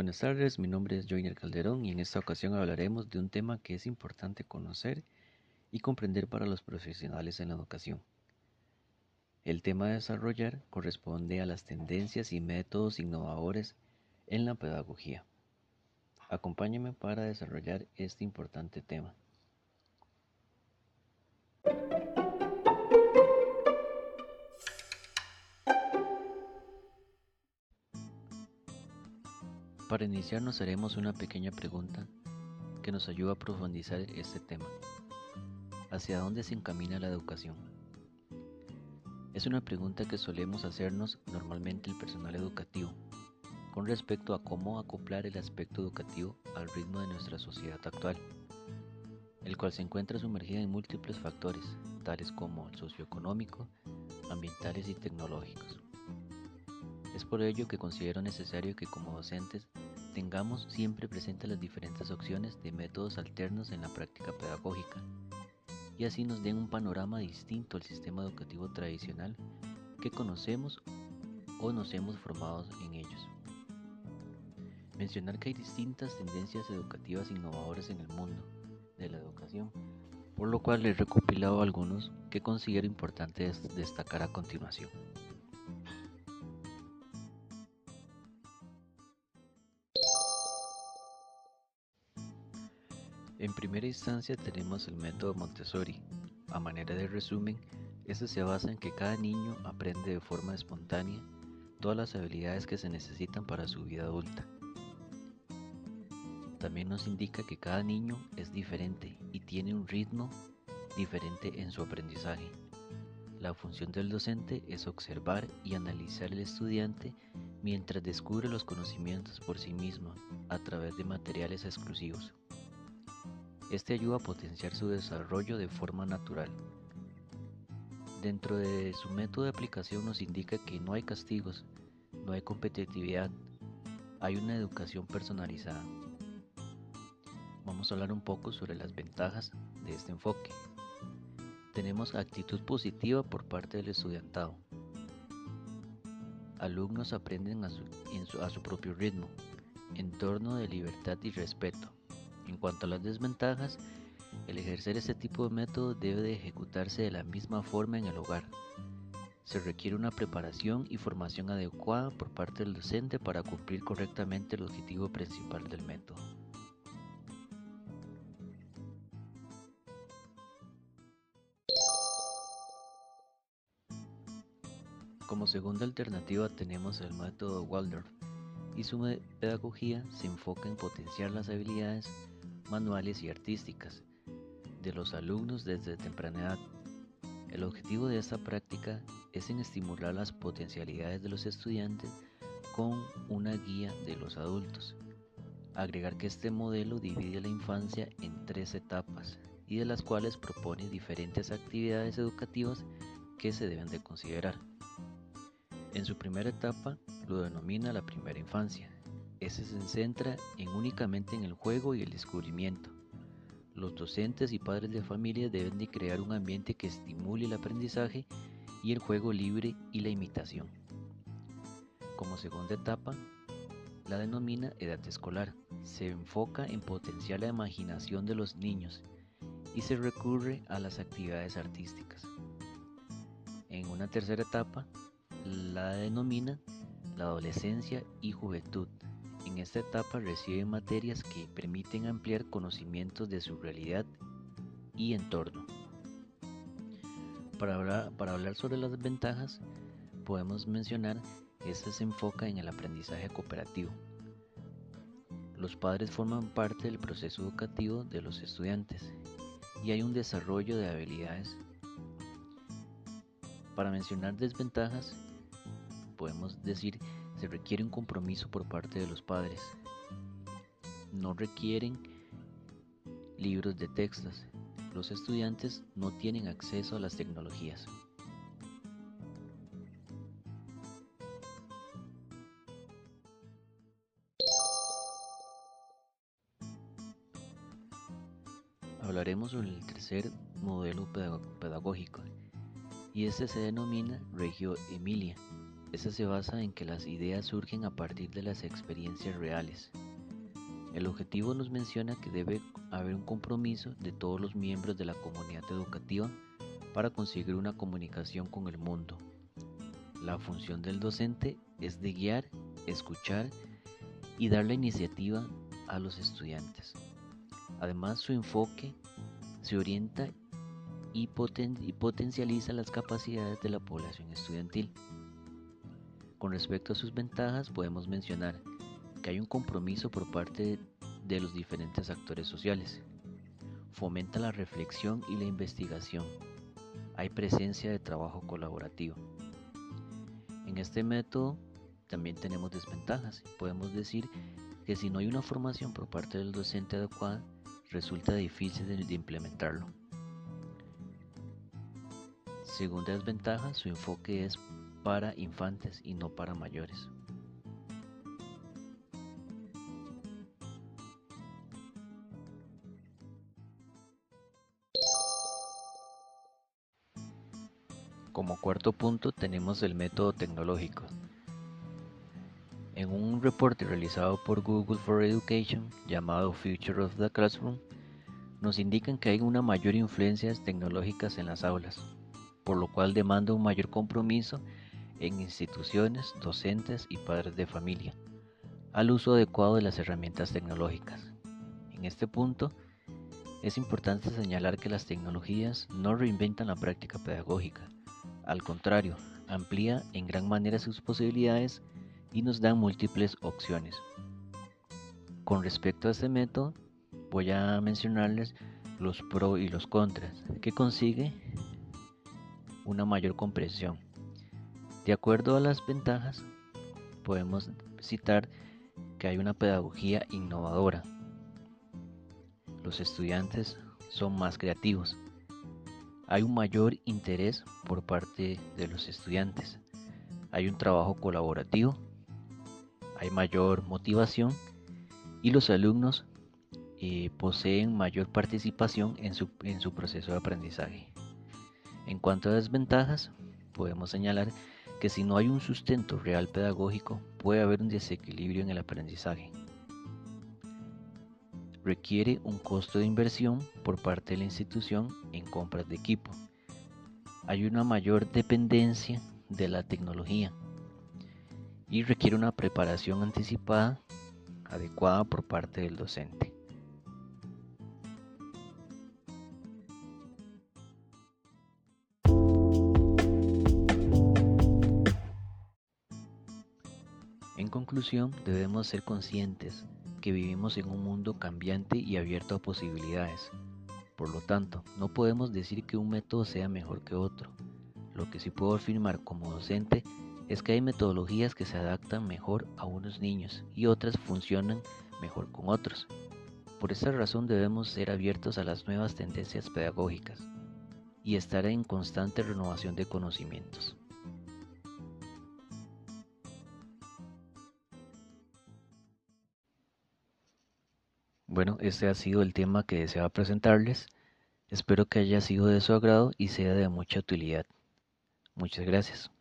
Buenas tardes, mi nombre es Joiner Calderón y en esta ocasión hablaremos de un tema que es importante conocer y comprender para los profesionales en la educación. El tema a desarrollar corresponde a las tendencias y métodos innovadores en la pedagogía. Acompáñeme para desarrollar este importante tema. Para iniciar nos haremos una pequeña pregunta que nos ayuda a profundizar este tema. ¿Hacia dónde se encamina la educación? Es una pregunta que solemos hacernos normalmente el personal educativo con respecto a cómo acoplar el aspecto educativo al ritmo de nuestra sociedad actual, el cual se encuentra sumergido en múltiples factores, tales como el socioeconómico, ambientales y tecnológicos. Es por ello que considero necesario que como docentes tengamos siempre presentes las diferentes opciones de métodos alternos en la práctica pedagógica y así nos den un panorama distinto al sistema educativo tradicional que conocemos o nos hemos formado en ellos. Mencionar que hay distintas tendencias educativas innovadoras en el mundo de la educación, por lo cual he recopilado algunos que considero importantes destacar a continuación. En primera instancia tenemos el método Montessori. A manera de resumen, este se basa en que cada niño aprende de forma espontánea todas las habilidades que se necesitan para su vida adulta. También nos indica que cada niño es diferente y tiene un ritmo diferente en su aprendizaje. La función del docente es observar y analizar al estudiante mientras descubre los conocimientos por sí mismo a través de materiales exclusivos. Este ayuda a potenciar su desarrollo de forma natural. Dentro de su método de aplicación nos indica que no hay castigos, no hay competitividad, hay una educación personalizada. Vamos a hablar un poco sobre las ventajas de este enfoque. Tenemos actitud positiva por parte del estudiantado. Alumnos aprenden a su, propio ritmo, entorno de libertad y respeto. En cuanto a las desventajas, el ejercer este tipo de método debe de ejecutarse de la misma forma en el hogar. Se requiere una preparación y formación adecuada por parte del docente para cumplir correctamente el objetivo principal del método. Como segunda alternativa tenemos el método Waldorf y su pedagogía se enfoca en potenciar las habilidades manuales y artísticas de los alumnos desde temprana edad. El objetivo de esta práctica es estimular las potencialidades de los estudiantes con una guía de los adultos. Agregar que este modelo divide la infancia en tres etapas y de las cuales propone diferentes actividades educativas que se deben de considerar. En su primera etapa lo denomina la primera infancia, ese se centra en únicamente en el juego y el descubrimiento. Los docentes y padres de familia deben de crear un ambiente que estimule el aprendizaje y el juego libre y la imitación. Como segunda etapa, la denomina edad escolar. Se enfoca en potenciar la imaginación de los niños y se recurre a las actividades artísticas. En una tercera etapa, la denomina la adolescencia y juventud. En esta etapa reciben materias que permiten ampliar conocimientos de su realidad y entorno. Para hablar, sobre las ventajas, podemos mencionar que este se enfoca en el aprendizaje cooperativo. Los padres forman parte del proceso educativo de los estudiantes y hay un desarrollo de habilidades. Para mencionar desventajas, podemos decir se requiere un compromiso por parte de los padres. No requieren libros de textos. Los estudiantes no tienen acceso a las tecnologías. Hablaremos sobre el tercer modelo pedagógico y este se denomina Regio Emilia Esta se basa en que las ideas surgen a partir de las experiencias reales. El objetivo nos menciona que debe haber un compromiso de todos los miembros de la comunidad educativa para conseguir una comunicación con el mundo. La función del docente es de guiar, escuchar y dar la iniciativa a los estudiantes. Además, su enfoque se orienta y, potencializa las capacidades de la población estudiantil. Con respecto a sus ventajas, podemos mencionar que hay un compromiso por parte de los diferentes actores sociales. Fomenta la reflexión y la investigación. Hay presencia de trabajo colaborativo. En este método también tenemos desventajas. Podemos decir que si no hay una formación por parte del docente adecuada, resulta difícil de implementarlo. Segunda desventaja, su enfoque es para infantes y no para mayores. Como cuarto punto tenemos el método tecnológico. En un reporte realizado por Google for Education llamado Future of the Classroom, nos indican que hay una mayor influencia tecnológicas en las aulas, por lo cual demanda un mayor compromiso en instituciones, docentes y padres de familia al uso adecuado de las herramientas tecnológicas. En este punto, es importante señalar que las tecnologías no reinventan la práctica pedagógica, al contrario, amplía en gran manera sus posibilidades y nos dan múltiples opciones. Con respecto a este método, voy a mencionarles los pros y los contras, que consigue una mayor comprensión de acuerdo a las ventajas, podemos citar que hay una pedagogía innovadora. Los estudiantes son más creativos. Hay un mayor interés por parte de los estudiantes. Hay un trabajo colaborativo. Hay mayor motivación y los alumnos eh, poseen mayor participación en su, en su proceso de aprendizaje. En cuanto a desventajas, podemos señalar que si no hay un sustento real pedagógico puede haber un desequilibrio en el aprendizaje. Requiere un costo de inversión por parte de la institución en compras de equipo. Hay una mayor dependencia de la tecnología y requiere una preparación anticipada adecuada por parte del docente. Conclusión, debemos ser conscientes que vivimos en un mundo cambiante y abierto a posibilidades. Por lo tanto, no podemos decir que un método sea mejor que otro. Lo que sí puedo afirmar como docente es que hay metodologías que se adaptan mejor a unos niños y otras funcionan mejor con otros. Por esta razón debemos ser abiertos a las nuevas tendencias pedagógicas y estar en constante renovación de conocimientos. Bueno, este ha sido el tema que deseaba presentarles. Espero que haya sido de su agrado y sea de mucha utilidad. Muchas gracias.